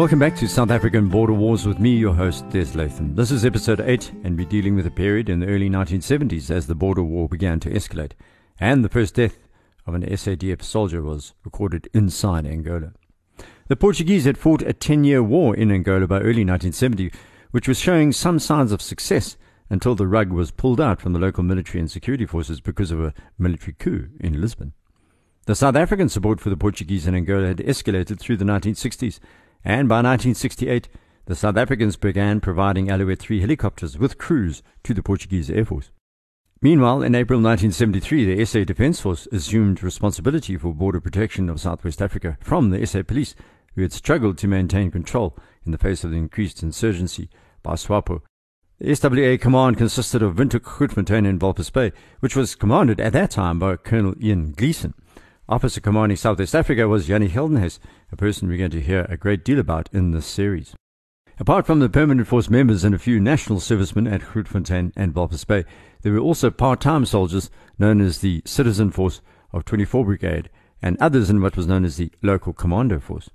Welcome back to South African Border Wars with me, your host, Des Latham. This is episode 8, and we're dealing with a period in the early 1970s as the border war began to escalate, and the first death of an SADF soldier was recorded inside Angola. The Portuguese had fought a 10 year war in Angola by early 1970, which was showing some signs of success until the rug was pulled out from the local military and security forces because of a military coup in Lisbon. The South African support for the Portuguese in Angola had escalated through the 1960s, and by 1968, the South Africans began providing Alouette 3 helicopters with crews to the Portuguese Air Force. Meanwhile, in April 1973, the SA Defence Force assumed responsibility for border protection of Southwest Africa from the SA Police, who had struggled to maintain control in the face of the increased insurgency by SWAPO the SWA command consisted of Windhoek, Grootfontein, and Walvis Bay, which was commanded at that time by Colonel Ian Gleeson. Officer commanding Southwest Africa was Jannie Geldenhuys, a person we're going to hear a great deal about in this series. Apart from the permanent force members and a few national servicemen at Grootfontein and Walvis Bay, there were also part-time soldiers known as the Citizen Force of 24 Brigade and others in what was known as the Local Commando Force.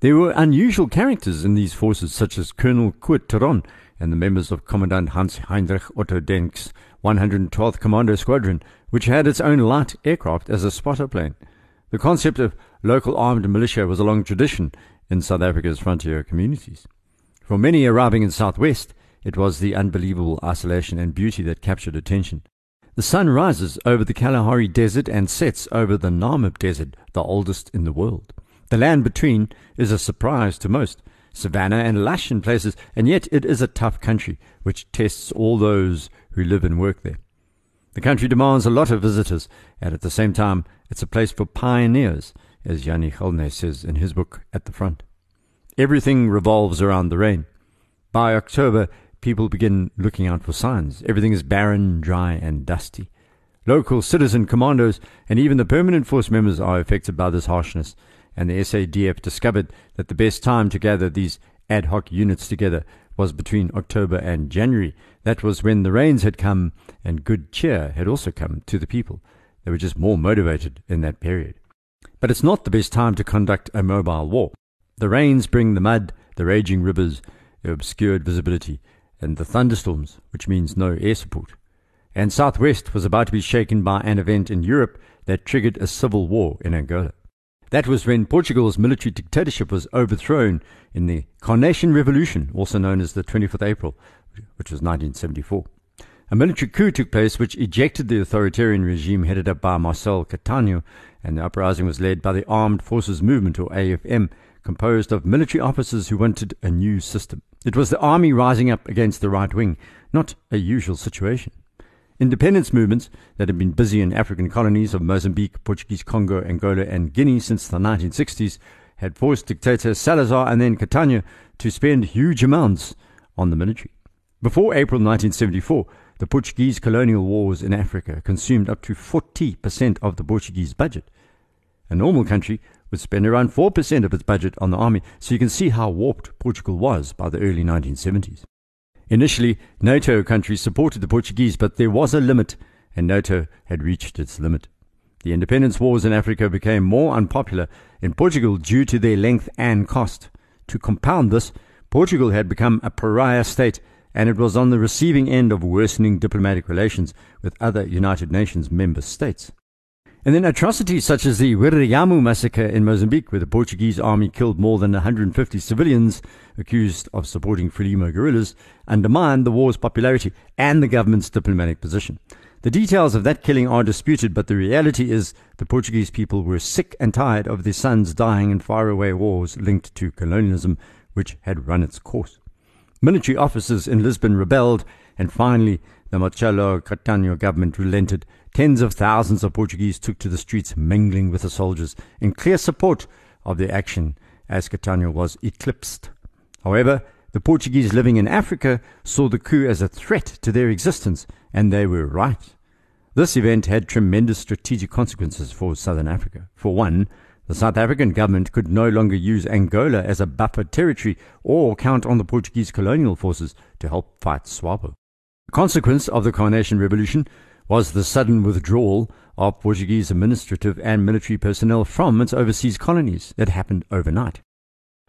There were unusual characters in these forces such as Colonel Koot Theron, and the members of Commandant Hans Heinrich Otto Denk's 112th Commando Squadron, which had its own light aircraft as a spotter plane. The concept of local armed militia was a long tradition in South Africa's frontier communities. For many arriving in Southwest, it was the unbelievable isolation and beauty that captured attention. The sun rises over the Kalahari Desert and sets over the Namib Desert, the oldest in the world. The land between is a surprise to most, savanna and lush in places, and yet it is a tough country which tests all those who live and work there. The country demands a lot of visitors, and at the same time, it's a place for pioneers, as Jannie Geldenhuys says in his book At the Front. Everything revolves around the rain. By October, people begin looking out for signs. Everything is barren, dry, and dusty. Local citizen commandos and even the permanent force members are affected by this harshness, and the SADF discovered that the best time to gather these ad hoc units together was between October and January. That was when the rains had come and good cheer had also come to the people. They were just more motivated in that period. But it's not the best time to conduct a mobile war. The rains bring the mud, the raging rivers, obscured visibility, and the thunderstorms, which means no air support. And Southwest was about to be shaken by an event in Europe that triggered a civil war in Angola. That was when Portugal's military dictatorship was overthrown in the Carnation Revolution, also known as the 24th April, which was 1974. A military coup took place which ejected the authoritarian regime headed up by Marcel Caetano, and the uprising was led by the Armed Forces Movement, or AFM, composed of military officers who wanted a new system. It was the army rising up against the right wing, not a usual situation. Independence movements that had been busy in African colonies of Mozambique, Portuguese Congo, Angola, and Guinea since the 1960s had forced dictator Salazar and then Caetano to spend huge amounts on the military. Before April 1974, the Portuguese colonial wars in Africa consumed up to 40% of the Portuguese budget. A normal country would spend around 4% of its budget on the army, so you can see how warped Portugal was by the early 1970s. Initially, NATO countries supported the Portuguese, but there was a limit, and NATO had reached its limit. The independence wars in Africa became more unpopular in Portugal due to their length and cost. To compound this, Portugal had become a pariah state, and it was on the receiving end of worsening diplomatic relations with other United Nations member states. And then atrocities such as the Wiriamu massacre in Mozambique, where the Portuguese army killed more than 150 civilians accused of supporting Frelimo guerrillas, undermined the war's popularity and the government's diplomatic position. The details of that killing are disputed, but the reality is the Portuguese people were sick and tired of their sons dying in faraway wars linked to colonialism, which had run its course. Military officers in Lisbon rebelled, and finally the Marcelo Caetano government relented Tens of thousands of Portuguese took to the streets, mingling with the soldiers, in clear support of their action as Caetano was eclipsed. However, the Portuguese living in Africa saw the coup as a threat to their existence, and they were right. This event had tremendous strategic consequences for southern Africa. For one, the South African government could no longer use Angola as a buffer territory or count on the Portuguese colonial forces to help fight SWAPO. The consequence of the Carnation Revolution was the sudden withdrawal of Portuguese administrative and military personnel from its overseas colonies that happened overnight.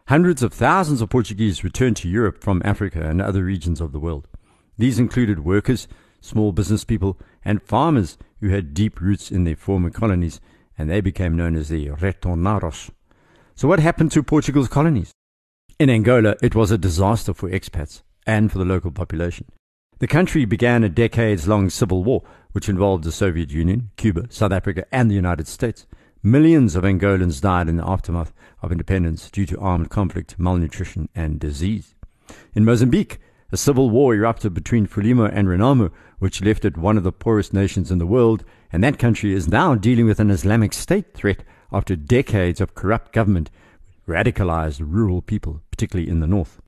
Hundreds of thousands of Portuguese returned to Europe from Africa and other regions of the world. These included workers, small business people, and farmers who had deep roots in their former colonies, and they became known as the retornados. So, what happened to Portugal's colonies? In Angola, it was a disaster for expats and for the local population. The country began a decades long civil war, which involved the Soviet Union, Cuba, South Africa, and the United States. Millions of Angolans died in the aftermath of independence due to armed conflict, malnutrition, and disease. In Mozambique, a civil war erupted between Frelimo and Renamo, which left it one of the poorest nations in the world, and that country is now dealing with an Islamic State threat after decades of corrupt government radicalized rural people, particularly in the north.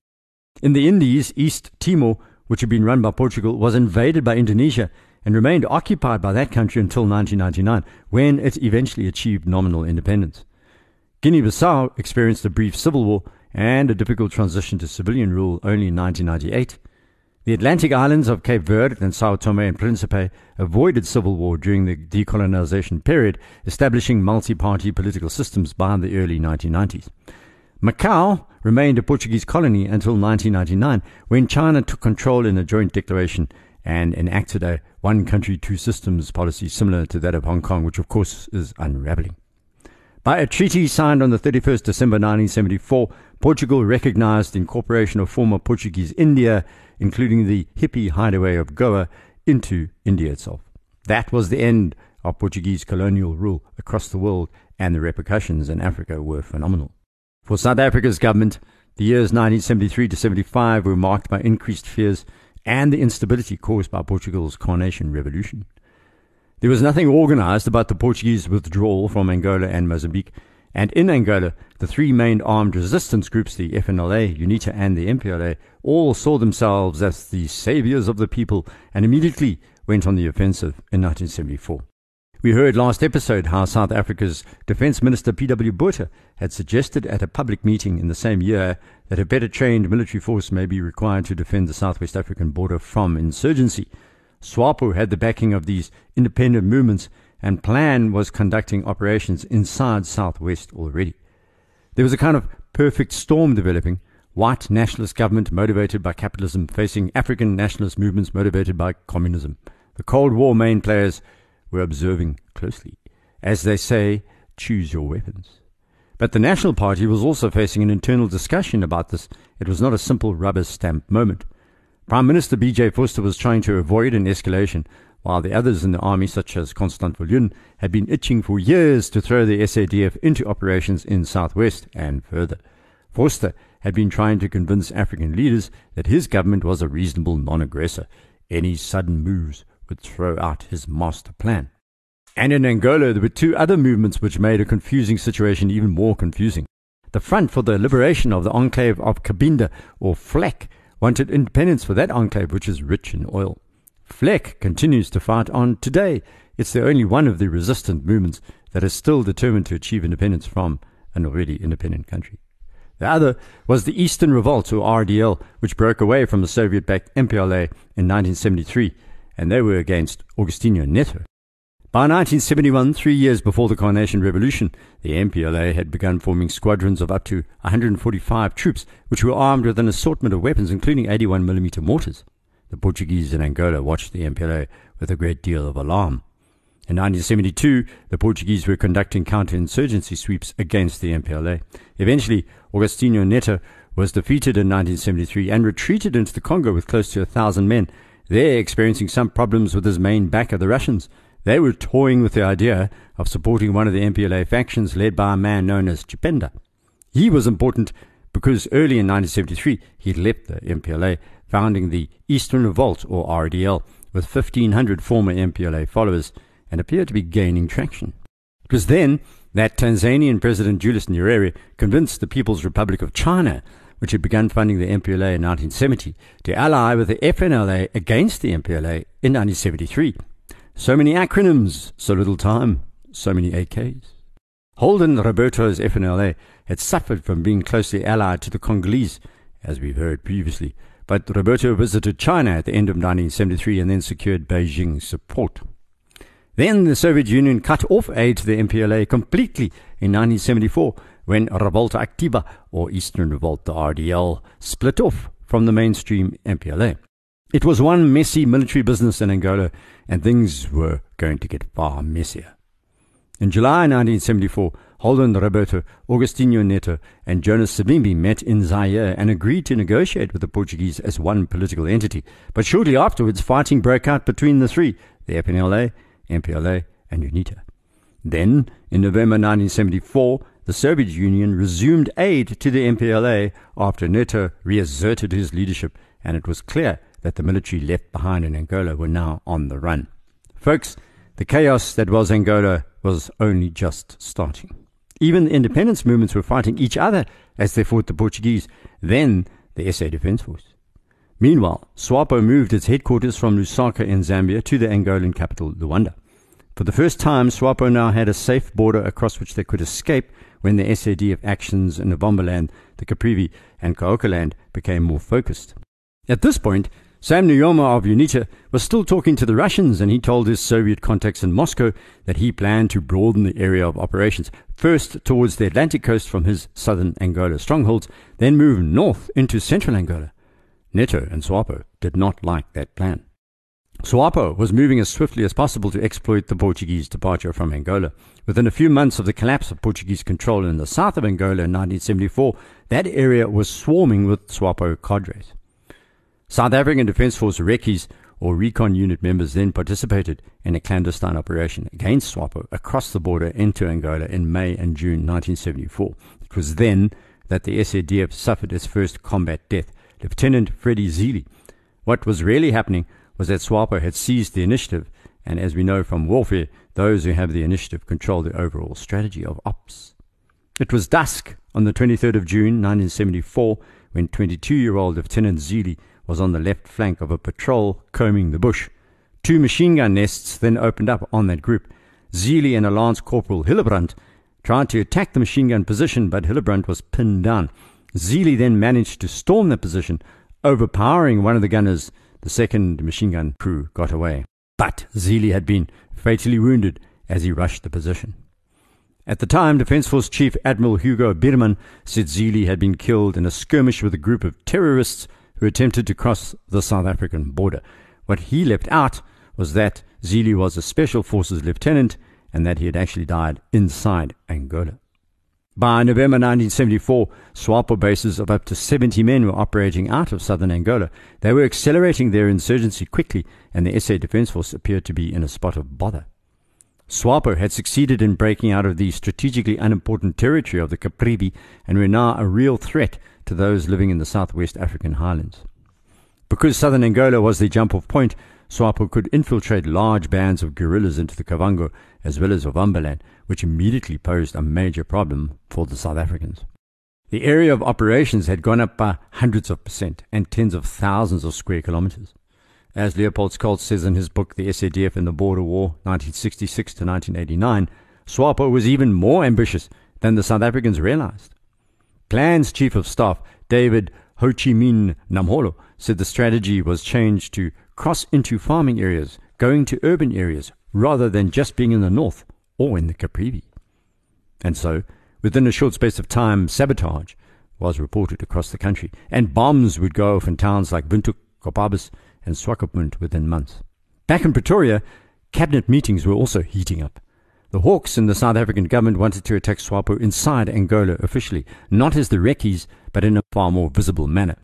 In the Indies, East Timor, which had been run by Portugal, was invaded by Indonesia and remained occupied by that country until 1999, when it eventually achieved nominal independence. Guinea Bissau experienced a brief civil war and a difficult transition to civilian rule only in 1998. The Atlantic islands of Cape Verde and Sao Tome and Principe avoided civil war during the decolonization period, establishing multi party political systems by the early 1990s. Macau remained a Portuguese colony until 1999, when China took control in a joint declaration and enacted a one country, two systems policy similar to that of Hong Kong, which of course is unraveling. By a treaty signed on the 31st December 1974, Portugal recognized the incorporation of former Portuguese India, including the hippie hideaway of Goa, into India itself. That was the end of Portuguese colonial rule across the world, and the repercussions in Africa were phenomenal. For South Africa's government, the years 1973 to 75 were marked by increased fears and the instability caused by Portugal's Carnation Revolution. There was nothing organized about the Portuguese withdrawal from Angola and Mozambique, and in Angola, the three main armed resistance groups, the FNLA, UNITA, and the MPLA, all saw themselves as the saviors of the people and immediately went on the offensive in 1974. We heard last episode how South Africa's Defence Minister P.W. Botha had suggested at a public meeting in the same year that a better trained military force may be required to defend the Southwest African border from insurgency. SWAPO had the backing of these independent movements, and Plan was conducting operations inside Southwest already. There was a kind of perfect storm developing white nationalist government motivated by capitalism facing African nationalist movements motivated by communism. The Cold War main players were observing closely. As they say, choose your weapons. But the National Party was also facing an internal discussion about this. It was not a simple rubber stamp moment. Prime Minister B.J. Vorster was trying to avoid an escalation, while the others in the army, such as Constant Viljoen, had been itching for years to throw the SADF into operations in Southwest and further. Vorster had been trying to convince African leaders that his government was a reasonable non-aggressor. Any sudden moves would throw out his master plan. And in Angola, there were two other movements which made a confusing situation even more confusing. The Front for the Liberation of the Enclave of Cabinda, or FLEC, wanted independence for that enclave, which is rich in oil. FLEC continues to fight on today. It's the only one of the resistant movements that is still determined to achieve independence from an already independent country. The other was the Eastern Revolt, or RDL, which broke away from the Soviet backed MPLA in 1973, and they were against Agostinho Neto. By 1971, three years before the Carnation Revolution, the MPLA had begun forming squadrons of up to 145 troops, which were armed with an assortment of weapons, including 81mm mortars. The Portuguese in Angola watched the MPLA with a great deal of alarm. In 1972, the Portuguese were conducting counterinsurgency sweeps against the MPLA. Eventually, Agostinho Neto was defeated in 1973 and retreated into the Congo with close to a thousand men, there experiencing some problems with his main backer, the Russians. They were toying with the idea of supporting one of the MPLA factions led by a man known as Chipenda. He was important because early in 1973 he left the MPLA, founding the Eastern Revolt, or RDL, with 1,500 former MPLA followers, and appeared to be gaining traction. It was then that Tanzanian President Julius Nyerere convinced the People's Republic of China, which had begun funding the MPLA in 1970, to ally with the FNLA against the MPLA in 1973. So many acronyms, so little time, so many AKs. Holden Roberto's FNLA had suffered from being closely allied to the Congolese, as we've heard previously, but Roberto visited China at the end of 1973 and then secured Beijing's support. Then the Soviet Union cut off aid to the MPLA completely in 1974, when Revolta Activa, or Eastern Revolt, the RDL, split off from the mainstream MPLA. It was one messy military business in Angola, and things were going to get far messier. In July 1974, Holden Roberto, Agostinho Neto, and Jonas Savimbi met in Zaire and agreed to negotiate with the Portuguese as one political entity. But shortly afterwards, fighting broke out between the three the FNLA, MPLA, and UNITA. Then, in November 1974, the Soviet Union resumed aid to the MPLA after Neto reasserted his leadership, and it was clear that the military left behind in Angola were now on the run. Folks, the chaos that was Angola was only just starting. Even the independence movements were fighting each other as they fought the Portuguese, then the SA Defence Force. Meanwhile, SWAPO moved its headquarters from Lusaka in Zambia to the Angolan capital, Luanda. For the first time, SWAPO now had a safe border across which they could escape when the SADF actions in Ovamboland, the Caprivi, and Kaokoland became more focused. At this point, Sam Nujoma of UNITA was still talking to the Russians, and he told his Soviet contacts in Moscow that he planned to broaden the area of operations, first towards the Atlantic coast from his southern Angola strongholds, then move north into central Angola. Neto and Swapo did not like that plan. Swapo was moving as swiftly as possible to exploit the Portuguese departure from Angola. Within a few months of the collapse of Portuguese control in the south of Angola in 1974, that area was swarming with Swapo cadres. South African Defence Force recce's or recon unit members then participated in a clandestine operation against SWAPO across the border into Angola in May and June 1974. It was then that the SADF suffered its first combat death, Lieutenant Freddie Zeelie. What was really happening was that SWAPO had seized the initiative, and as we know from warfare, those who have the initiative control the overall strategy of ops. It was dusk on the 23rd of June 1974 when 22 year old Lieutenant Zeelie was on the left flank of a patrol combing the bush. Two machine gun nests then opened up on that group. Zeelie and a Lance Corporal Hillebrand tried to attack the machine gun position, but Hillebrand was pinned down. Zeelie then managed to storm the position, overpowering one of the gunners. The second machine gun crew got away. But Zeelie had been fatally wounded as he rushed the position. At the time, Defence Force Chief Admiral Hugo Biermann said Zeelie had been killed in a skirmish with a group of terrorists who attempted to cross the South African border. What he left out was that Zeelie was a Special Forces lieutenant and that he had actually died inside Angola. By November 1974, SWAPO bases of up to 70 men were operating out of southern Angola. They were accelerating their insurgency quickly, and the SA Defence Force appeared to be in a spot of bother. SWAPO had succeeded in breaking out of the strategically unimportant territory of the Caprivi and were now a real threat to those living in the southwest African highlands. Because southern Angola was the jump off point, SWAPO could infiltrate large bands of guerrillas into the Kavango as well as Ovamboland, which immediately posed a major problem for the South Africans. The area of operations had gone up by hundreds of percent and tens of thousands of square kilometers. As Leopold Scholtz says in his book The SADF in the Border War, 1966 to 1989, SWAPO was even more ambitious than the South Africans realized. Plan's Chief of Staff, David Ho Chi Minh Namholo, said the strategy was changed to cross into farming areas, going to urban areas, rather than just being in the north or in the Caprivi. And so, within a short space of time, sabotage was reported across the country, and bombs would go off in towns like Windhoek, Gobabis, and Swakopmund within months. Back in Pretoria, cabinet meetings were also heating up. The Hawks and the South African government wanted to attack SWAPO inside Angola officially, not as the Recce's, but in a far more visible manner.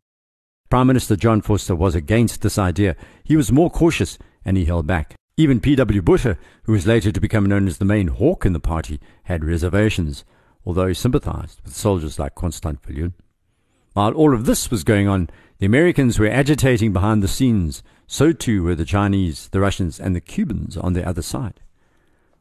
Prime Minister John Vorster was against this idea. He was more cautious and he held back. Even P.W. Botha, who was later to become known as the main hawk in the party, had reservations, although he sympathized with soldiers like Constant Viljoen. While all of this was going on, the Americans were agitating behind the scenes. So too were the Chinese, the Russians, and the Cubans on the other side.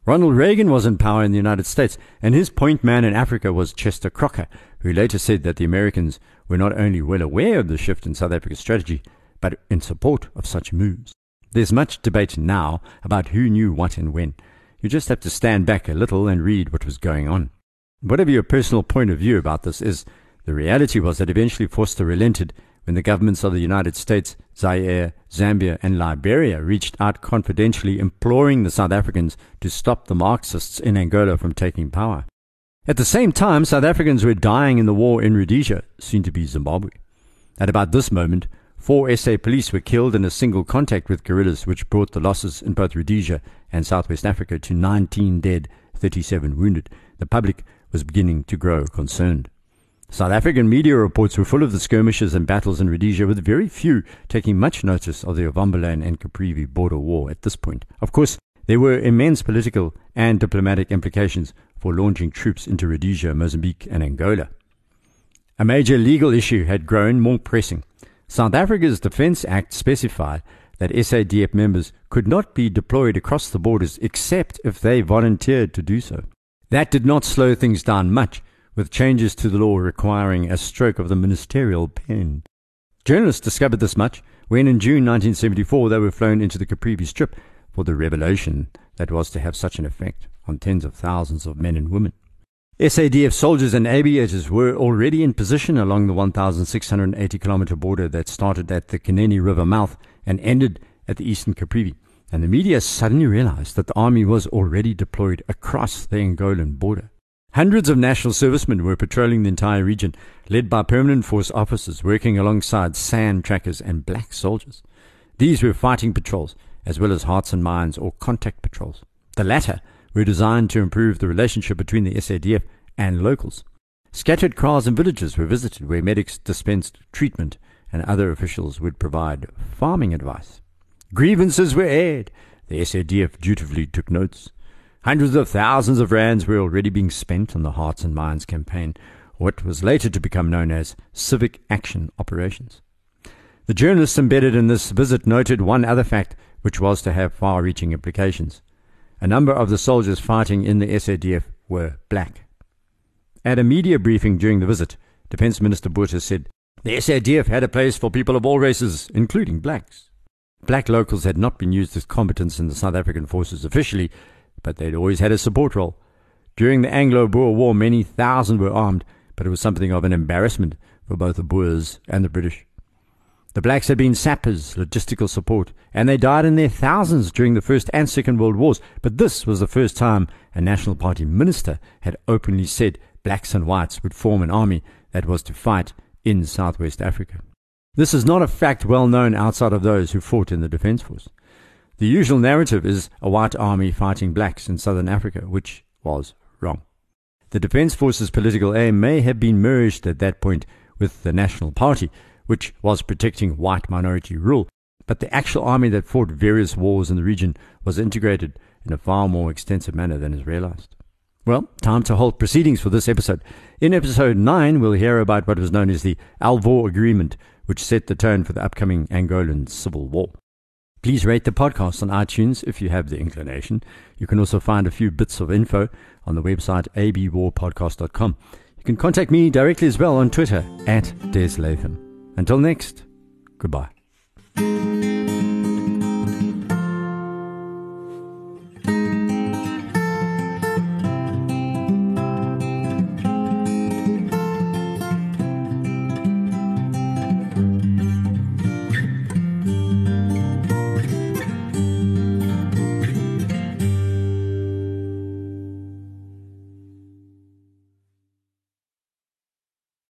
Ronald Reagan was in power in the United States, and his point man in Africa was Chester Crocker, who later said that the Americans were not only well aware of the shift in South Africa's strategy, but in support of such moves. There's much debate now about who knew what and when. You just have to stand back a little and read what was going on. Whatever your personal point of view about this is, the reality was that eventually Vorster relented when the governments of the United States, Zaire, Zambia, and Liberia reached out confidentially imploring the South Africans to stop the Marxists in Angola from taking power. At the same time, South Africans were dying in the war in Rhodesia, soon to be Zimbabwe. At about this moment, four SA police were killed in a single contact with guerrillas, which brought the losses in both Rhodesia and Southwest Africa to 19 dead, 37 wounded. The public was beginning to grow concerned. South African media reports were full of the skirmishes and battles in Rhodesia, with very few taking much notice of the Ovamboland and Caprivi border war at this point. Of course, there were immense political and diplomatic implications for launching troops into Rhodesia, Mozambique, and Angola. A major legal issue had grown more pressing. South Africa's Defence Act specified that SADF members could not be deployed across the borders except if they volunteered to do so. That did not slow things down much, with changes to the law requiring a stroke of the ministerial pen. Journalists discovered this much when in June 1974 they were flown into the Caprivi Strip for the revelation that was to have such an effect on tens of thousands of men and women. SADF soldiers and aviators were already in position along the 1,680 kilometer border that started at the Kunene River mouth and ended at the eastern Caprivi. And the media suddenly realized that the army was already deployed across the Angolan border. Hundreds of national servicemen were patrolling the entire region, led by permanent force officers working alongside SAN trackers and black soldiers. These were fighting patrols, as well as hearts and minds or contact patrols. The latter were designed to improve the relationship between the SADF and locals. Scattered kraals and villages were visited where medics dispensed treatment and other officials would provide farming advice. Grievances were aired. The SADF dutifully took notes. Hundreds of thousands of rands were already being spent on the Hearts and Minds campaign, what was later to become known as Civic Action Operations. The journalists embedded in this visit noted one other fact, which was to have far reaching implications. A number of the soldiers fighting in the SADF were black. At a media briefing during the visit, Defense Minister Botha said, The SADF had a place for people of all races, including blacks. Black locals had not been used as combatants in the South African forces officially, but they'd always had a support role. During the Anglo Boer War, many thousand were armed, but it was something of an embarrassment for both the Boers and the British. The blacks had been sappers, logistical support, and they died in their thousands during the First and Second World Wars. But this was the first time a National Party minister had openly said blacks and whites would form an army that was to fight in Southwest Africa. This is not a fact well known outside of those who fought in the Defence Force. The usual narrative is a white army fighting blacks in southern Africa, which was wrong. The Defence Force's political aim may have been merged at that point with the National Party, which was protecting white minority rule, but the actual army that fought various wars in the region was integrated in a far more extensive manner than is realized. Well, time to halt proceedings for this episode. In episode 9, we'll hear about what was known as the Alvor Agreement, which set the tone for the upcoming Angolan civil war. Please rate the podcast on iTunes if you have the inclination. You can also find a few bits of info on the website abwarpodcast.com. You can contact me directly as well on Twitter at Des Latham. Until next, goodbye.